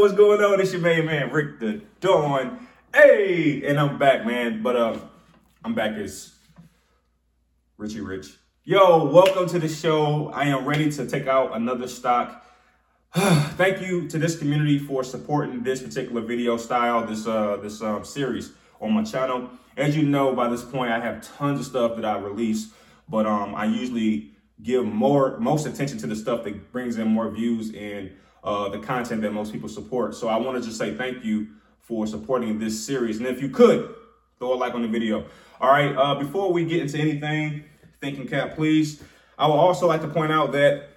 what's going on? It's your main man, Rick the Dawn. Hey, and I'm back, man. But um, I'm back as Ritchie Rich. Yo, welcome to the show. I am ready to take out another stock. Thank you to this community for supporting this particular video style, this uh, this um, series on my channel. As you know, by this point, I have tons of stuff that I release, but um, I usually give more most attention to the stuff that brings in more views and uh, the content that most people support. So I want to just say thank you for supporting this series. And if you could, throw a like on the video. All right, uh, before we get into anything, thinking cap, please. I would also like to point out that,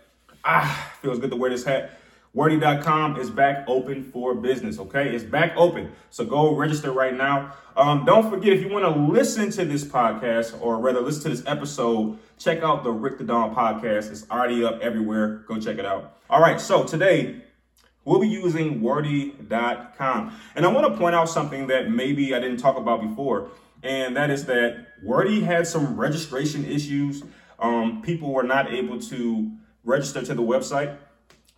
ah, feels good to wear this hat. Wordy.com is back open for business, okay? It's back open. So go register right now. Um, don't forget, if you want to listen to this podcast, or rather listen to this episode, check out the Rick the Dawn podcast. It's already up everywhere. Go check it out. All right, so today we'll be using Wordy.com. And I want to point out something that maybe I didn't talk about before, and that is that Wordy had some registration issues. Um, people were not able to register to the website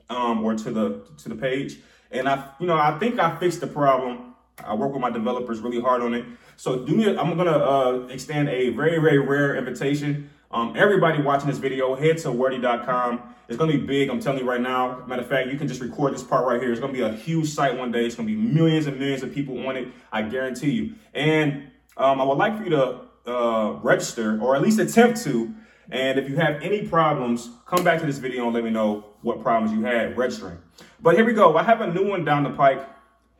um, or to the to the page. And I, you know, I think I fixed the problem. I work with my developers really hard on it. So do me, I'm gonna uh, extend a very very rare invitation. Um, everybody watching this video, head to wordy.com. It's gonna be big. I'm telling you right now. Matter of fact, you can just record this part right here. It's gonna be a huge site one day. It's gonna be millions and millions of people on it. I guarantee you. And um, I would like for you to uh, register or at least attempt to and if you have any problems, come back to this video and let me know what problems you had registering. But here we go. I have a new one down the pike,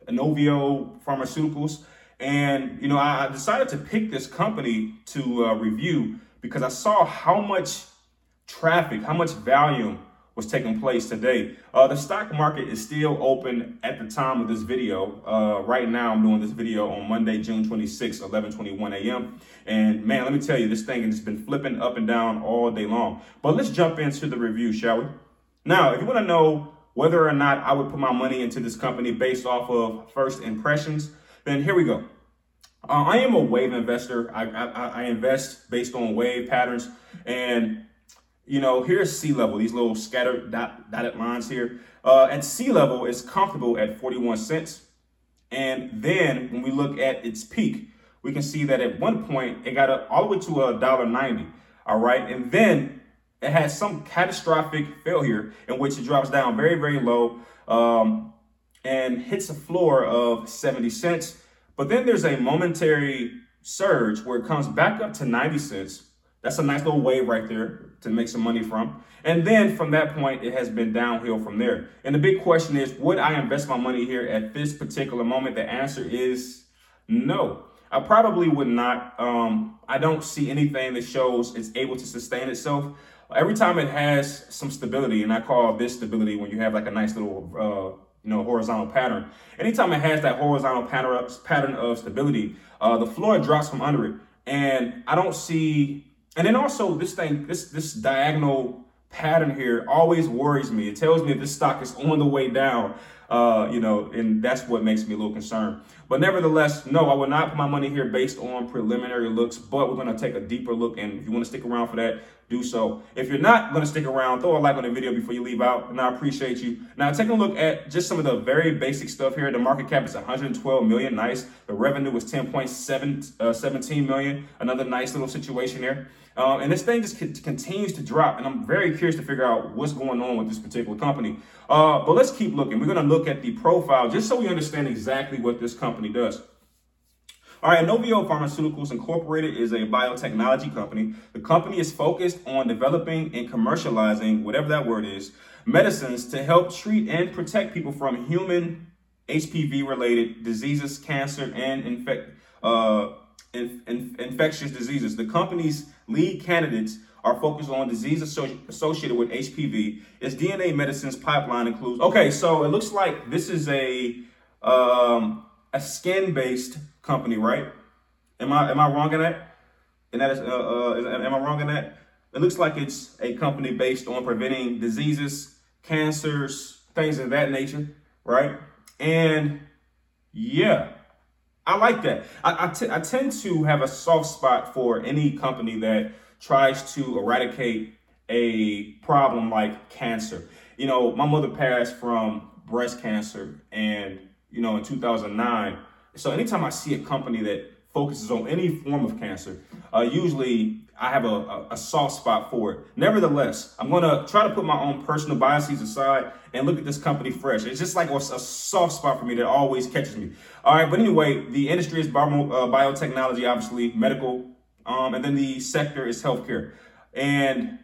Inovio Pharmaceuticals. And, you know, I decided to pick this company to uh, review because I saw how much traffic, how much volume was taking place today. Uh, the stock market is still open at the time of this video. Uh, right now, I'm doing this video on Monday, June 26, 11 21 a.m. And man, let me tell you, this thing has been flipping up and down all day long. But let's jump into the review, shall we? Now, if you want to know whether or not I would put my money into this company based off of first impressions, then here we go. Uh, I am a wave investor. I, I, I invest based on wave patterns. And you know, here's sea level, these little scattered dot, dotted lines here. Uh, at sea level, it's comfortable at 41 cents. And then when we look at its peak, we can see that at one point it got up all the way to a dollar ninety. All right. And then it has some catastrophic failure in which it drops down very, very low um, and hits a floor of 70 cents. But then there's a momentary surge where it comes back up to 90 cents that's a nice little wave right there to make some money from. And then from that point, it has been downhill from there. And the big question is, would I invest my money here at this particular moment? The answer is no. I probably would not. Um, I don't see anything that shows it's able to sustain itself. Every time it has some stability, and I call this stability when you have like a nice little, uh, you know, horizontal pattern. Anytime it has that horizontal pattern pattern of stability, uh, the floor drops from under it, and I don't see and then also this thing, this this diagonal pattern here always worries me. It tells me this stock is on the way down, uh, you know, and that's what makes me a little concerned. But nevertheless, no, I will not put my money here based on preliminary looks, but we're going to take a deeper look. And if you want to stick around for that, do so. If you're not going to stick around, throw a like on the video before you leave out, and I appreciate you. Now, taking a look at just some of the very basic stuff here. The market cap is 112 million, nice. The revenue was 10.7 uh, 17 million, another nice little situation there. Uh, and this thing just continues to drop, and I'm very curious to figure out what's going on with this particular company. Uh, but let's keep looking. We're going to look at the profile just so we understand exactly what this company does. All right, Inovio Pharmaceuticals Incorporated is a biotechnology company. The company is focused on developing and commercializing, whatever that word is, medicines to help treat and protect people from human HPV related diseases, cancer, and infect, uh, inf- inf- infectious diseases. The company's lead candidates are focused on disease associated with HPV. Its DNA medicines pipeline includes. Okay, so it looks like this is a um, a skin based company, right? Am I am I wrong in that? And that is, uh, uh, am I wrong in that? It looks like it's a company based on preventing diseases, cancers, things of that nature, right? And yeah, I like that. I, I, t- I tend to have a soft spot for any company that tries to eradicate a problem like cancer. You know, my mother passed from breast cancer and, you know, in 2009. So anytime I see a company that focuses on any form of cancer, uh, usually I have a, a, a, soft spot for it. Nevertheless, I'm going to try to put my own personal biases aside and look at this company fresh. It's just like a, soft spot for me that always catches me. All right, but anyway, the industry is bio, uh, biotechnology, obviously, medical, um, and then the sector is healthcare. And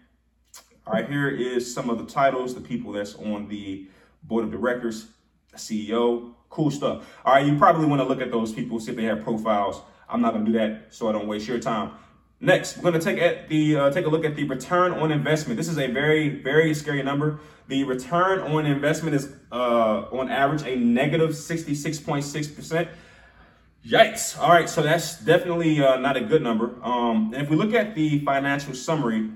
all right, here is some of the titles, the people that's on the board of directors, CEO, cool stuff. All right, you probably want to look at those people, see if they have profiles. I'm not to do that so I don't waste your time. Next, we're to take at the uh, take a look at the return on investment. This is a very very scary number. The return on investment is uh, on average a negative 66.6 percent. Yikes! All right, so that's definitely uh, not a good number. Um, and if we look at the financial summary,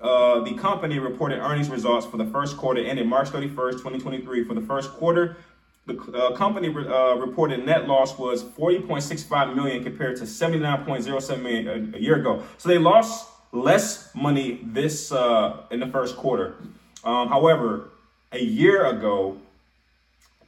uh, the company reported earnings results for the first quarter ended March 31st, 2023. For the first quarter, the uh, company uh, reported net loss was 40.65 million compared to 79.07 million a, a, year ago. So they lost less money this uh, in the first quarter. Um, however, a year ago,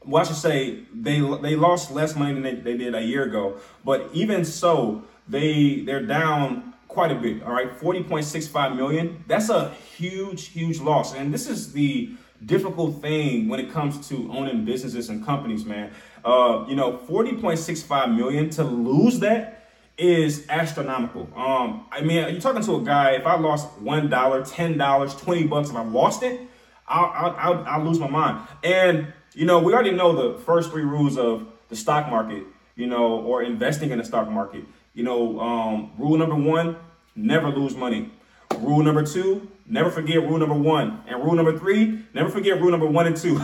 well, I should say they they lost less money than they, they did a year ago. But even so, they they're down quite a bit. All right, 40.65 million. That's a huge, huge loss. And this is the difficult thing when it comes to owning businesses and companies, man. Uh, you know, 40.65 million to lose that is astronomical. Um, I mean, you're talking to a guy, if I lost $1, $10, 20 bucks, if I lost it, I'll, I'll, I'll, I'll lose my mind. And, you know, we already know the first three rules of the stock market, you know, or investing in the stock market. You know, um, rule number one, never lose money. Rule number two, never forget rule number one. And rule number three, never forget rule number one and two.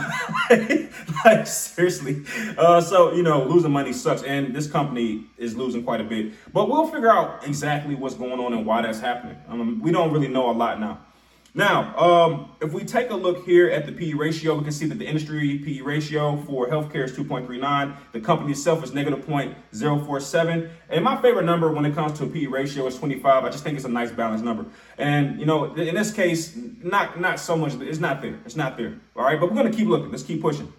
like, seriously. Uh, so, you know, losing money sucks. And this company is losing quite a bit. But we'll figure out exactly what's going on and why that's happening. Um, we don't really know a lot now. Now, um, if we take a look here at the PE ratio, we can see that the industry PE ratio for healthcare is 2.39. The company itself is negative 0.047. And my favorite number when it comes to a PE ratio is 25. I just think it's a nice balanced number. And, you know, in this case, not, not so much, it's not there. It's not there. All right, but we're to keep looking. Let's keep pushing.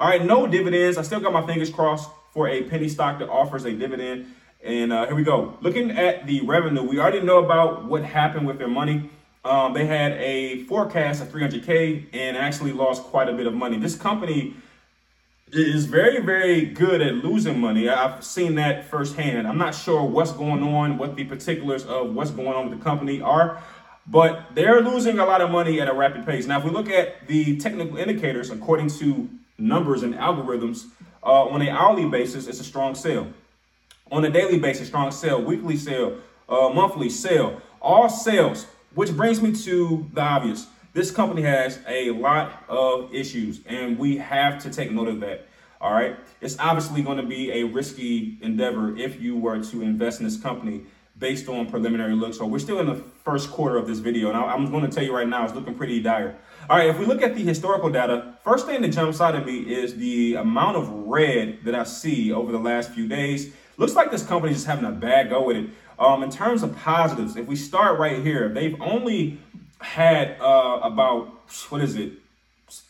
All right, no dividends. I still got my fingers crossed for a penny stock that offers a dividend. And uh, here we go. Looking at the revenue, we already know about what happened with their money. Um, they had a forecast of 300K and actually lost quite a bit of money. This company is very, very good at losing money. I've seen that firsthand. I'm not sure what's going on, what the particulars of what's going on with the company are, but they're losing a lot of money at a rapid pace. Now, if we look at the technical indicators, according to numbers and algorithms, uh, on an hourly basis, it's a strong sale. On a daily basis, strong sale, weekly sale, uh, monthly sale, all sales which brings me to the obvious. This company has a lot of issues, and we have to take note of that. All right. It's obviously going to be a risky endeavor if you were to invest in this company based on preliminary looks. So we're still in the first quarter of this video, and I'm going to tell you right now, it's looking pretty dire. All right, if we look at the historical data, first thing that jumps out at me is the amount of red that I see over the last few days. Looks like this company is having a bad go with it. Um, in terms of positives, if we start right here, they've only had uh, about what is it,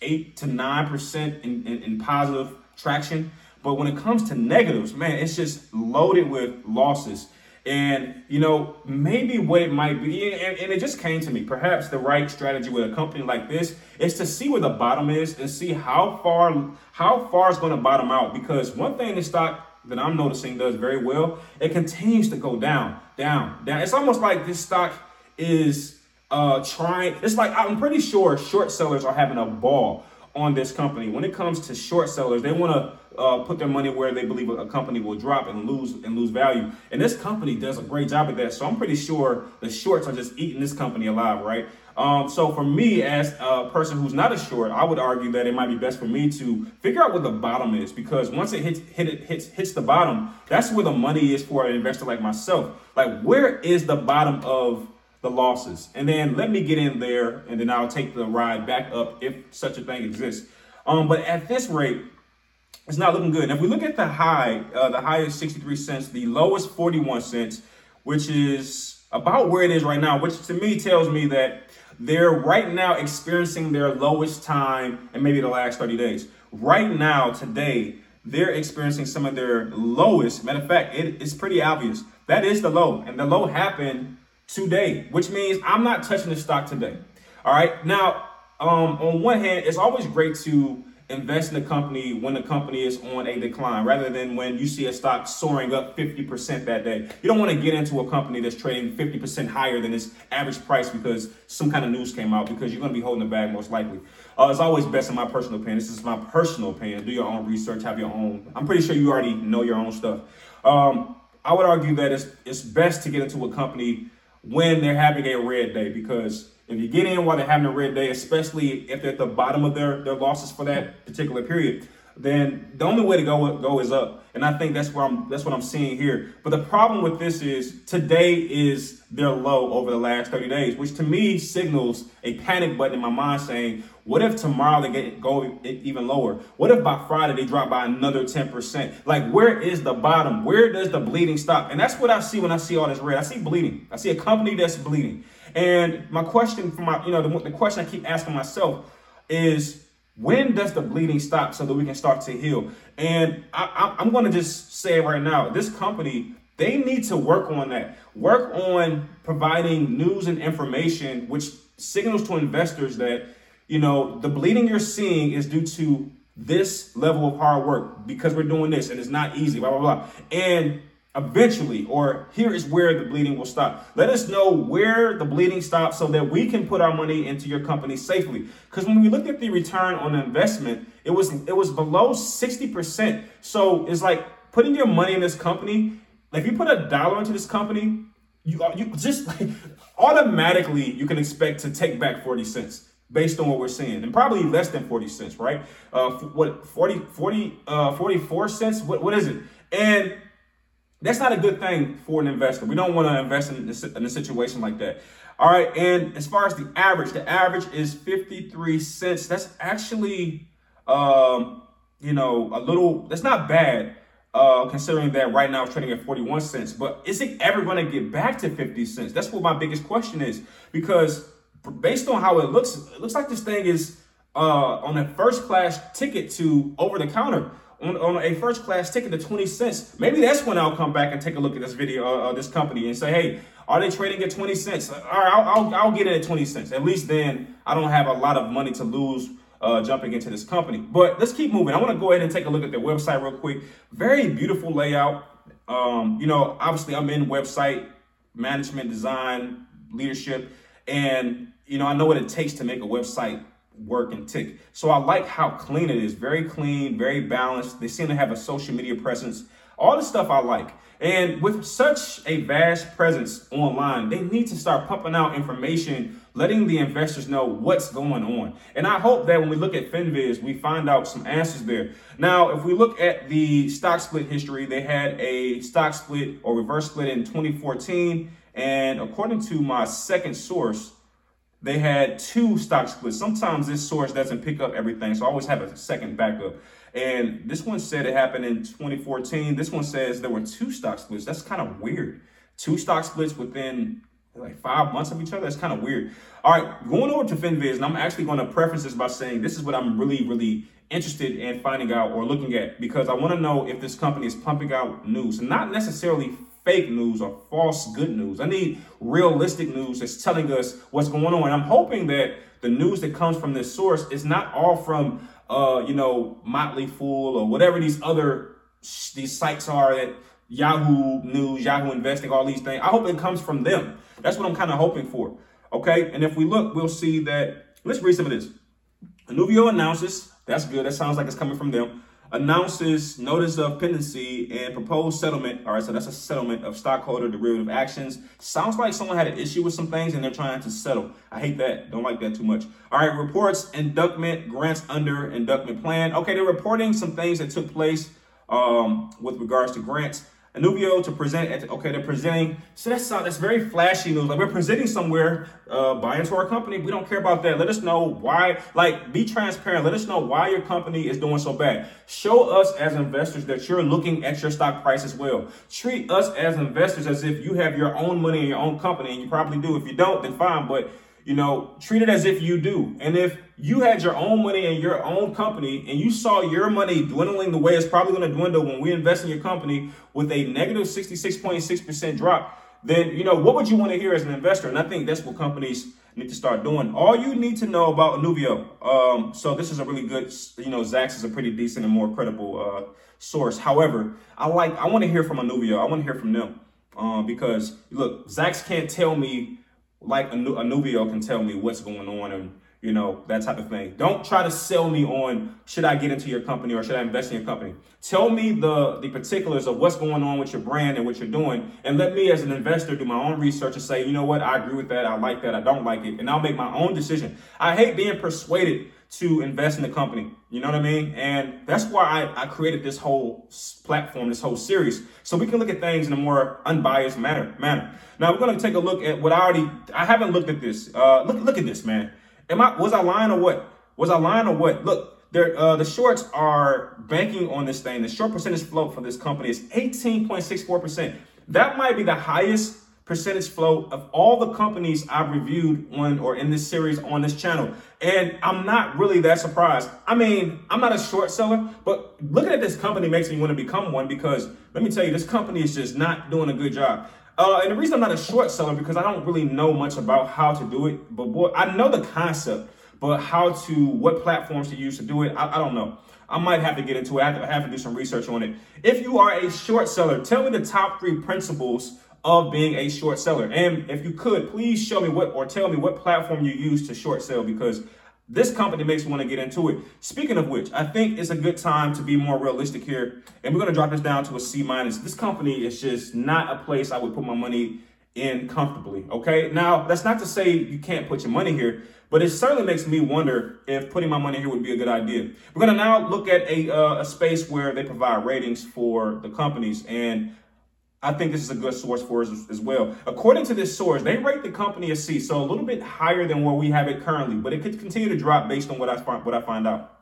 eight to nine percent in, in, in positive traction. But when it comes to negatives, man, it's just loaded with losses. And, you know, maybe what it might be, and, and, it just came to me, perhaps the right strategy with a company like this is to see where the bottom is and see how far, how far it's going to bottom out. Because one thing the stock that I'm noticing does very well, it continues to go down, down, down. It's almost like this stock is uh trying. It's like I'm pretty sure short sellers are having a ball on this company. When it comes to short sellers, they want to uh, put their money where they believe a company will drop and lose and lose value. And this company does a great job at that. So I'm pretty sure the shorts are just eating this company alive, right? Um, so for me, as a person who's not a short, I would argue that it might be best for me to figure out what the bottom is because once it hits hit it hits hits the bottom, that's where the money is for an investor like myself. Like where is the bottom of the losses? And then let me get in there, and then I'll take the ride back up if such a thing exists. Um, but at this rate, it's not looking good. And if we look at the high, uh, the high is 63 cents, the lowest 41 cents, which is about where it is right now, which to me tells me that they're right now experiencing their lowest time in maybe the last 30 days, right now, today, they're experiencing some of their lowest. Matter of fact, it, it's pretty obvious. That is the low. And the low happened today, which means I'm not touching the stock today. All right. Now, um, on one hand, it's always great to invest in a company when the company is on a decline rather than when you see a stock soaring up 50% that day. You don't want to get into a company that's trading 50% higher than its average price because some kind of news came out because you're going to be holding the bag most likely. Uh, it's always best in my personal opinion. This is my personal opinion. Do your own research, have your own. I'm pretty sure you already know your own stuff. Um, I would argue that it's, it's best to get into a company when they're having a red day because if you get in while they're having a red day, especially if they're at the bottom of their, their losses for that particular period, then the only way to go go is up. And I think that's where I'm that's what I'm seeing here. But the problem with this is today is their low over the last 30 days, which to me signals a panic button in my mind saying, what if tomorrow they get go even lower? What if by Friday they drop by another 10%? Like where is the bottom? Where does the bleeding stop? And that's what I see when I see all this red. I see bleeding. I see a company that's bleeding. And my question for my, you know, the, the question I keep asking myself is when does the bleeding stop so that we can start to heal? And I, am going to just say right now, this company, they need to work on that. Work on providing news and information which signals to investors that, you know, the bleeding you're seeing is due to this level of hard work because we're doing this and it's not easy, blah, blah, blah. And eventually, or here is where the bleeding will stop. Let us know where the bleeding stops so that we can put our money into your company safely. Because when we looked at the return on investment, it was it was below 60%. So it's like putting your money in this company, like if you put a dollar into this company, you you just like automatically you can expect to take back 40 cents based on what we're seeing and probably less than 40 cents right uh what 40 40 uh 44 cents what what is it and that's not a good thing for an investor. We don't want to invest in, this, in a situation like that. All right. And as far as the average, the average is 53 cents. That's actually, um, you know, a little, that's not bad. Uh, considering that right now it's trading at 41 cents, but is it ever going to get back to 50 cents? That's what my biggest question is because based on how it looks, it looks like this thing is uh, on a first class ticket to over the counter on, on a first class ticket to 20 cents. Maybe that's when I'll come back and take a look at this video, uh, uh, this company, and say, hey, are they trading at 20 cents? All right, I'll, I'll, I'll get it at 20 cents. At least then I don't have a lot of money to lose uh, jumping into this company. But let's keep moving. I want to go ahead and take a look at their website real quick. Very beautiful layout. Um, you know, obviously I'm in website management, design, leadership, and you know I know what it takes to make a website work and tick. So I like how clean it is. Very clean, very balanced. They seem to have a social media presence. All the stuff I like. And with such a vast presence online, they need to start pumping out information, letting the investors know what's going on. And I hope that when we look at FinViz, we find out some answers there. Now, if we look at the stock split history, they had a stock split or reverse split in 2014. And according to my second source, they had two stock splits. Sometimes this source doesn't pick up everything, so I always have a second backup. And this one said it happened in 2014. This one says there were two stock splits. That's kind of weird. Two stock splits within like five months of each other. That's kind of weird. All right, going over to FinViz, and I'm actually going to preface this by saying this is what I'm really, really interested in finding out or looking at because I want to know if this company is pumping out news, not necessarily fake news or false good news. I need realistic news that's telling us what's going on. And I'm hoping that the news that comes from this source is not all from, uh, you know, Motley Fool or whatever these other these sites are that Yahoo News, Yahoo Investing, all these things. I hope it comes from them. That's what I'm kind of hoping for. Okay. And if we look, we'll see that. Let's read some of this. Inovio announces. That's good. That sounds like it's coming from them announces notice of pendency and proposed settlement. All right, so that's a settlement of stockholder derivative actions. Sounds like someone had an issue with some things and they're trying to settle. I hate that. Don't like that too much. All right, reports inducement grants under inducement plan. Okay, they're reporting some things that took place um, with regards to grants. Inovio to present at, okay, they're presenting. So that's uh, that's very flashy news. Like we're presenting somewhere, uh, buy into our company. We don't care about that. Let us know why, like be transparent. Let us know why your company is doing so bad. Show us as investors that you're looking at your stock price as well. Treat us as investors as if you have your own money in your own company, and you probably do. If you don't, then fine. But you know, treat it as if you do. And if you had your own money in your own company and you saw your money dwindling the way it's probably going to dwindle when we invest in your company with a negative 66.6% drop, then, you know, what would you want to hear as an investor? And I think that's what companies need to start doing. All you need to know about Inovio. Um, so this is a really good, you know, Zacks is a pretty decent and more credible uh, source. However, I like, I want to hear from Inovio. I want to hear from them um, because look, Zacks can't tell me like Inovio can tell me what's going on and you know, that type of thing. Don't try to sell me on should I get into your company or should I invest in your company. Tell me the the particulars of what's going on with your brand and what you're doing, and let me as an investor do my own research and say, you know what, I agree with that, I like that, I don't like it, and I'll make my own decision. I hate being persuaded to invest in the company. You know what I mean? And that's why I, I created this whole platform, this whole series, so we can look at things in a more unbiased manner. Manner. Now we're to take a look at what I already. I haven't looked at this. Uh, look, look at this, man. Am I was I lying or what? Was I lying or what? Look, uh, the shorts are banking on this thing. The short percentage float for this company is 18.64%. That might be the highest percentage flow of all the companies I've reviewed on or in this series on this channel. And I'm not really that surprised. I mean, I'm not a short seller, but looking at this company makes me want to become one because let me tell you, this company is just not doing a good job. Uh, and the reason I'm not a short seller because I don't really know much about how to do it. But boy, I know the concept, but how to, what platforms to use to do it, I, I don't know. I might have to get into it. I have, to, I have to do some research on it. If you are a short seller, tell me the top three principles of being a short seller. And if you could, please show me what or tell me what platform you use to short sell because this company makes me want to get into it. Speaking of which, I think it's a good time to be more realistic here. And we're going to drop this down to a C minus. This company is just not a place I would put my money in comfortably. Okay. Now, that's not to say you can't put your money here, but it certainly makes me wonder if putting my money here would be a good idea. We're going to now look at a, uh, a space where they provide ratings for the companies. And I think this is a good source for us as well. According to this source, they rate the company a C, so a little bit higher than where we have it currently, but it could continue to drop based on what I find what I find out.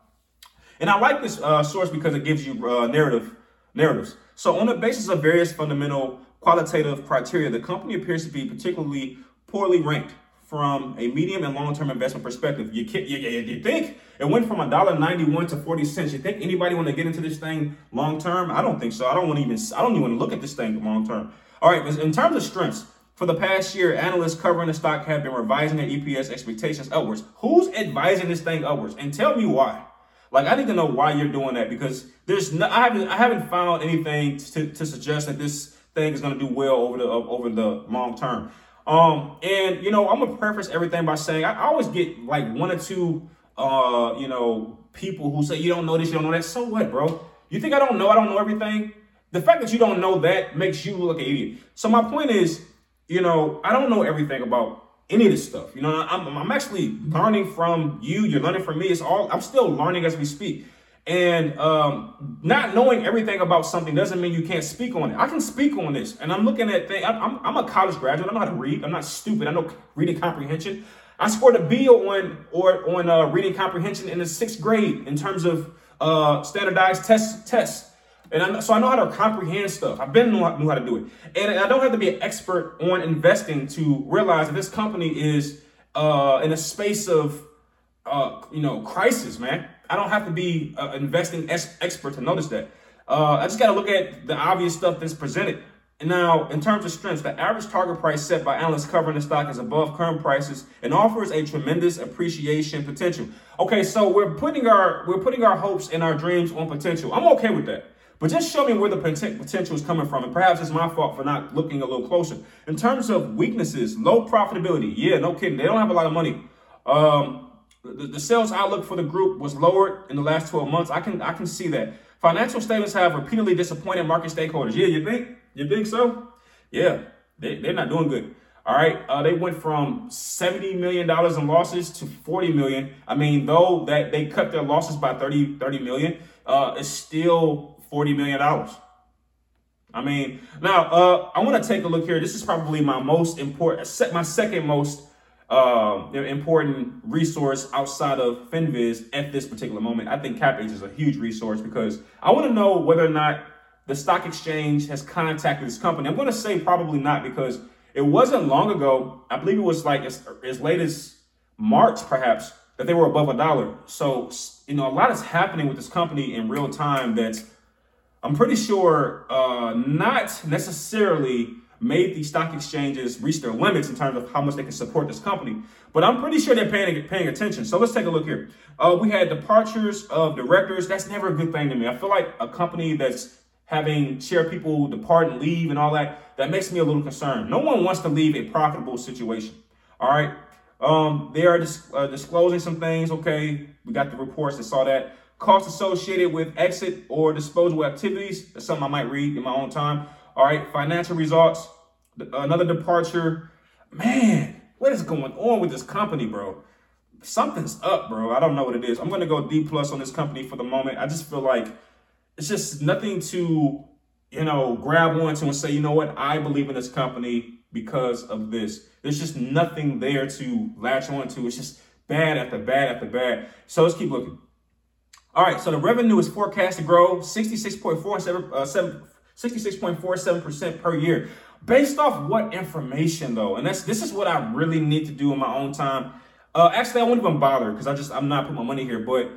And I like this uh, source because it gives you uh, narrative narratives. So on the basis of various fundamental qualitative criteria, the company appears to be particularly poorly ranked from a medium and long-term investment perspective. You, you, you think it went from $1.91 to 40 cents. You think anybody want to get into this thing long-term? I don't think so. I don't want to even, I don't even want to look at this thing long-term. All right, but in terms of strengths, for the past year, analysts covering the stock have been revising their EPS expectations upwards. Who's advising this thing upwards? And tell me why. Like I need to know why you're doing that because there's no, I haven't I haven't found anything to, to suggest that this thing is going to do well over the over the long term. Um, and you know, I'm gonna preface everything by saying I, always get like one or two uh, you know, people who say you don't know this, you don't know that. So what, bro? You think I don't know I don't know everything? The fact that you don't know that makes you look like an idiot. So my point is, you know, I don't know everything about any of this stuff. You know, I'm, I'm actually learning from you. You're learning from me. It's all I'm still learning as we speak. And um, not knowing everything about something doesn't mean you can't speak on it. I can speak on this, and I'm looking at things. I'm, I'm a college graduate. I know how to read. I'm not stupid. I know reading comprehension. I scored a B on or on uh, reading comprehension in the sixth grade in terms of uh, standardized test tests. And I, so I know how to comprehend stuff. I've been knew, knew how to do it, and I don't have to be an expert on investing to realize that this company is uh, in a space of uh, you know crisis, man. I don't have to be an investing ex- expert to notice that. Uh, I just got to look at the obvious stuff that's presented. And now, in terms of strengths, the average target price set by analysts covering the stock is above current prices and offers a tremendous appreciation potential. Okay, so we're putting our we're putting our hopes and our dreams on potential. I'm okay with that. But just show me where the potential is coming from. And perhaps it's my fault for not looking a little closer. In terms of weaknesses, low profitability. Yeah, no kidding. They don't have a lot of money. Um, the, the sales outlook for the group was lowered in the last 12 months. I can I can see that. Financial statements have repeatedly disappointed market stakeholders. Yeah, you think? You think so? Yeah, they, they're not doing good. All right, uh, they went from $70 million in losses to 40 million. I mean, though that they cut their losses by 30, 30 million, uh, it's still $40 million. I mean, now uh, I want to take a look here. This is probably my most important, my second most uh, important resource outside of FinViz at this particular moment. I think CapH is a huge resource because I want to know whether or not the stock exchange has contacted this company. I'm going to say probably not because It wasn't long ago, I believe it was like as, as late as March, perhaps, that they were above a dollar. So, you know, a lot is happening with this company in real time that's, I'm pretty sure, uh, not necessarily made the stock exchanges reach their limits in terms of how much they can support this company. But I'm pretty sure they're paying paying attention. So let's take a look here. Uh, we had departures of directors. That's never a good thing to me. I feel like a company that's having share people depart and leave and all that, that makes me a little concerned. No one wants to leave a profitable situation. All right. Um, they are dis- uh, disclosing some things. Okay. We got the reports that saw that. Costs associated with exit or disposal activities. That's something I might read in my own time. All right. Financial results. Another departure. Man, what is going on with this company, bro? Something's up, bro. I don't know what it is. I'm to go D plus on this company for the moment. I just feel like it's just nothing to, you know, grab onto and say, you know what, I believe in this company because of this. There's just nothing there to latch onto. It's just bad after bad after bad. So let's keep looking. All right, so the revenue is forecast to grow 66.47 uh, 66.47% per year. Based off what information though? And that's this is what I really need to do in my own time. Uh, actually, I wouldn't even bother because I just I'm not putting my money here. But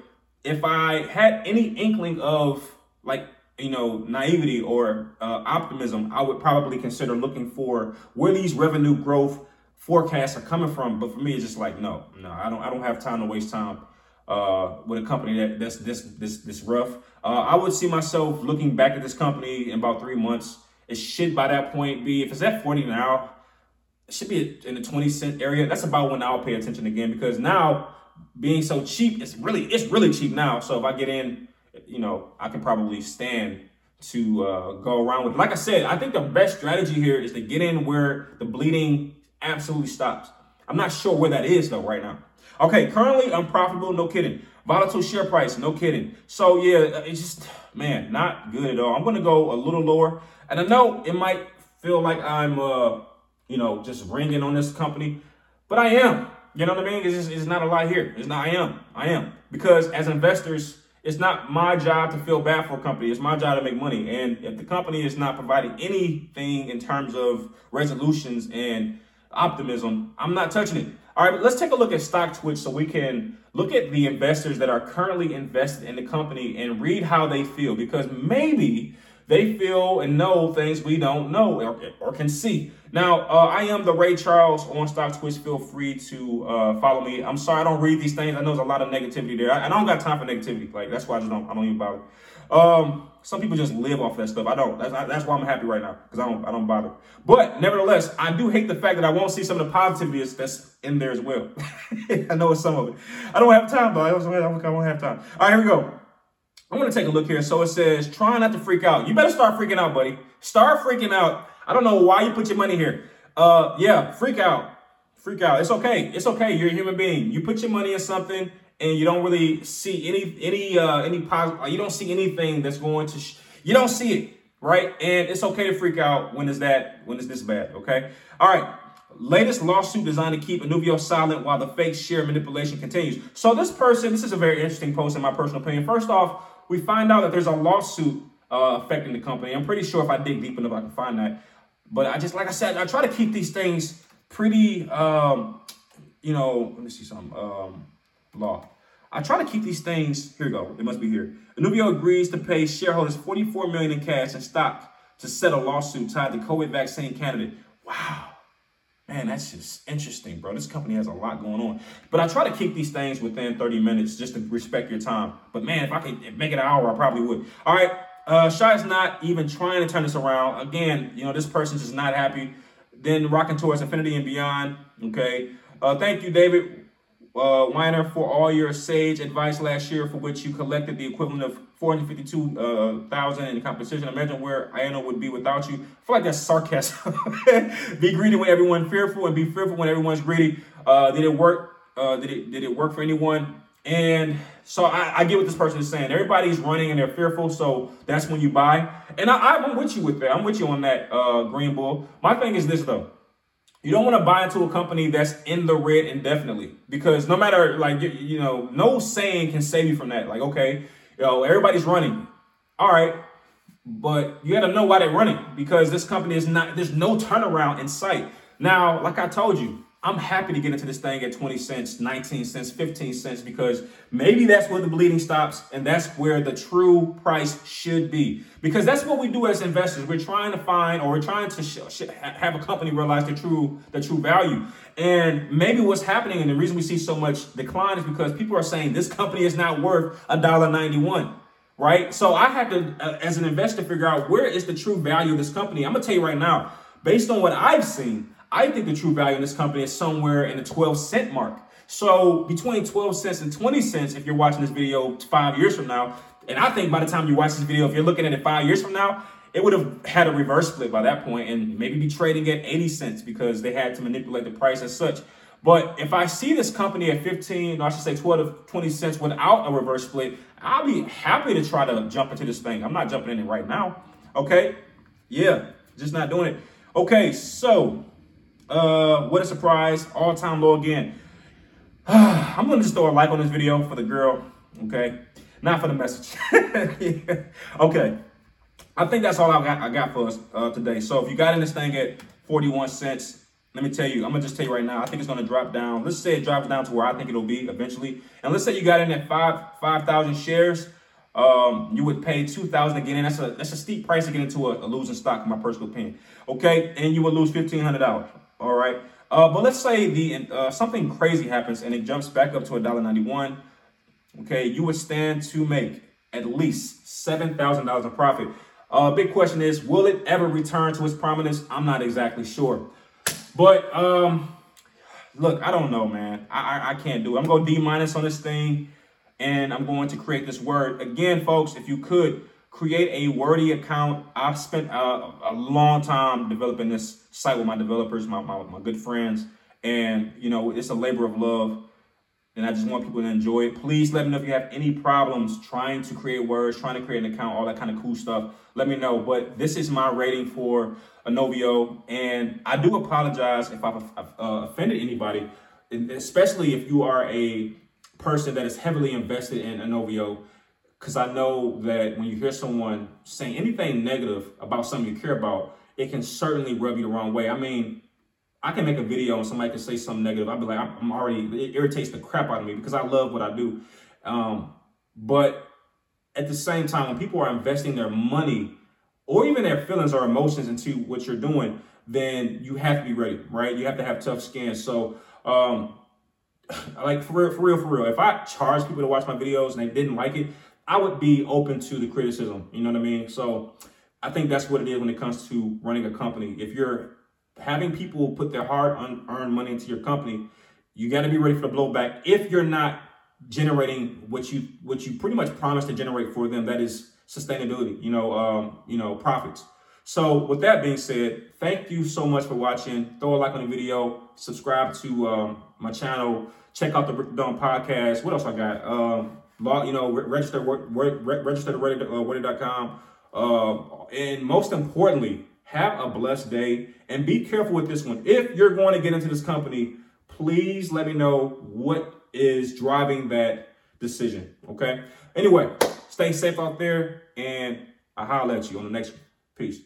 if I had any inkling of like you know naivety or uh, optimism, I would probably consider looking for where these revenue growth forecasts are coming from. But for me, it's just like no, no, I don't I don't have time to waste time uh, with a company that that's this this this rough. Uh, I would see myself looking back at this company in about three months. It should by that point be if it's at 40 now, it should be in the 20 cent area. That's about when I'll pay attention again because now being so cheap, it's really it's really cheap now. So if I get in you know, I can probably stand to uh, go around with. Like I said, I think the best strategy here is to get in where the bleeding absolutely stops. I'm not sure where that is though right now. Okay, currently unprofitable, no kidding. Volatile share price, no kidding. So yeah, it's just man, not good at all. I'm gonna go a little lower, and I know it might feel like I'm, uh, you know, just ringing on this company, but I am. You know what I mean? It's, just, it's not a lie here. It's not. I am. I am because as investors it's not my job to feel bad for a company. It's my job to make money. And if the company is not providing anything in terms of resolutions and optimism, I'm not touching it. All right, let's take a look at StockTwits so we can look at the investors that are currently invested in the company and read how they feel because maybe they feel and know things we don't know or, or can see. Now, uh, I am the Ray Charles on StockTwits. Feel free to uh, follow me. I'm sorry I don't read these things. I know there's a lot of negativity there. I, I don't got time for negativity. Like that's why I just don't. I don't even bother. Um, some people just live off that stuff. I don't. That's, that's why I'm happy right now because I don't. I don't bother. But nevertheless, I do hate the fact that I won't see some of the positivity that's in there as well. I know it's some of it. I don't have time though. I don't, I don't have time. All right, here we go. I'm gonna take a look here. So it says, try not to freak out. You better start freaking out, buddy. Start freaking out. I don't know why you put your money here. Uh, yeah, freak out. Freak out. It's okay. It's okay. You're a human being. You put your money in something and you don't really see any any uh any positive. Uh, you don't see anything that's going to. Sh- you don't see it, right? And it's okay to freak out when is that when is this bad. Okay. All right. Latest lawsuit designed to keep Inovio silent while the fake share manipulation continues. So this person, this is a very interesting post in my personal opinion. First off, we find out that there's a lawsuit uh, affecting the company. I'm pretty sure if I dig deep enough, I can find that. But I just, like I said, I try to keep these things pretty, um, you know, let me see some um, law. I try to keep these things. Here we go. It must be here. Inovio agrees to pay shareholders 44 million in cash and stock to settle lawsuit tied to COVID vaccine candidate. Wow. Man, that's just interesting, bro. This company has a lot going on. But I try to keep these things within 30 minutes just to respect your time. But man, if I could make it an hour, I probably would. All right. Uh, Shy is not even trying to turn this around. Again, you know, this person's just not happy. Then rocking towards infinity and beyond. Okay. Uh, thank you, David uh, Weiner, for all your sage advice last year, for which you collected the equivalent of 452,000 uh, in compensation. Imagine where Inovio would be without you. I feel like that's sarcasm. be greedy when everyone's fearful, and be fearful when everyone's greedy. Uh, did it work? Uh, did it did it work for anyone? And so I, I, get what this person is saying. Everybody's running and they're fearful, so that's when you buy. And I, am with you with that. I'm with you on that, uh, Green Bull. My thing is this though. You don't want to buy into a company that's in the red indefinitely because no matter like you, you know, no saying can save you from that. Like, okay, you know, everybody's running. All right, but you got to know why they're running because this company is not. There's no turnaround in sight. Now, like I told you, I'm happy to get into this thing at 20 cents, 19 cents, 15 cents, because maybe that's where the bleeding stops and that's where the true price should be. Because that's what we do as investors. We're trying to find or we're trying to sh- sh- have a company realize the true, the true value. And maybe what's happening and the reason we see so much decline is because people are saying this company is not worth a dollar 91 right? So I had to, uh, as an investor, figure out where is the true value of this company. I'm gonna tell you right now, based on what I've seen, I think the true value in this company is somewhere in the 12 cent mark. So between 12 cents and 20 cents, if you're watching this video five years from now, and I think by the time you watch this video, if you're looking at it five years from now, it would have had a reverse split by that point and maybe be trading at 80 cents because they had to manipulate the price as such. But if I see this company at 15, I should say 12 to 20 cents without a reverse split, I'll be happy to try to jump into this thing. I'm not jumping in it right now. Okay? Yeah, just not doing it. Okay, so uh, what a surprise. All time low again. I'm going to just throw a like on this video for the girl. Okay. Not for the message. yeah. Okay. I think that's all I got, I got for us uh, today. So if you got in this thing at 41 cents, let me tell you, I'm gonna just tell you right now, I think it's gonna drop down. Let's say it drops down to where I think it'll be eventually. And let's say you got in at five 5,000 shares, um, you would pay 2,000 to get in. That's a that's a steep price to get into a, a losing stock, in my personal opinion. Okay, and you would lose $1,500. All right. Uh, but let's say the uh, something crazy happens and it jumps back up to $1.91. Okay, you would stand to make at least $7,000 in profit. Uh, big question is, will it ever return to its prominence? I'm not exactly sure. But um, look, I don't know, man. I, I, I can't do it. I'm going to D minus on this thing, and I'm going to create this word. Again, folks, if you could, create a wordy account. I've spent uh, a long time developing this site with my developers, my, my, my good friends, and you know it's a labor of love. And I just want people to enjoy it. Please let me know if you have any problems trying to create words, trying to create an account, all that kind of cool stuff. Let me know. But this is my rating for Inovio, and I do apologize if I've, uh, offended anybody, especially if you are a person that is heavily invested in Inovio because I know that when you hear someone saying anything negative about something you care about, it can certainly rub you the wrong way. I mean, I can make a video and somebody can say something negative. I'd be like, I'm already, it irritates the crap out of me because I love what I do. Um, but at the same time, when people are investing their money or even their feelings or emotions into what you're doing, then you have to be ready, right? You have to have tough skin. So, um, like for real, for real, for real. If I charge people to watch my videos and they didn't like it, I would be open to the criticism. You know what I mean? So I think that's what it is when it comes to running a company. If you're having people put their hard earned money into your company, you got to be ready for the blowback. If you're not generating what you what you pretty much promised to generate for them, that is sustainability. You know, um, you know, profits. So with that being said, thank you so much for watching. Throw a like on the video. Subscribe to um, my channel. Check out the Rick Dawn podcast. What else I got? Um, log, you know, register, register to Reddit.com. Uh, and most importantly, have a blessed day and be careful with this one. If you're going to get into this company, please let me know what is driving that decision. Okay. Anyway, stay safe out there and I'll holler at you on the next one. Peace.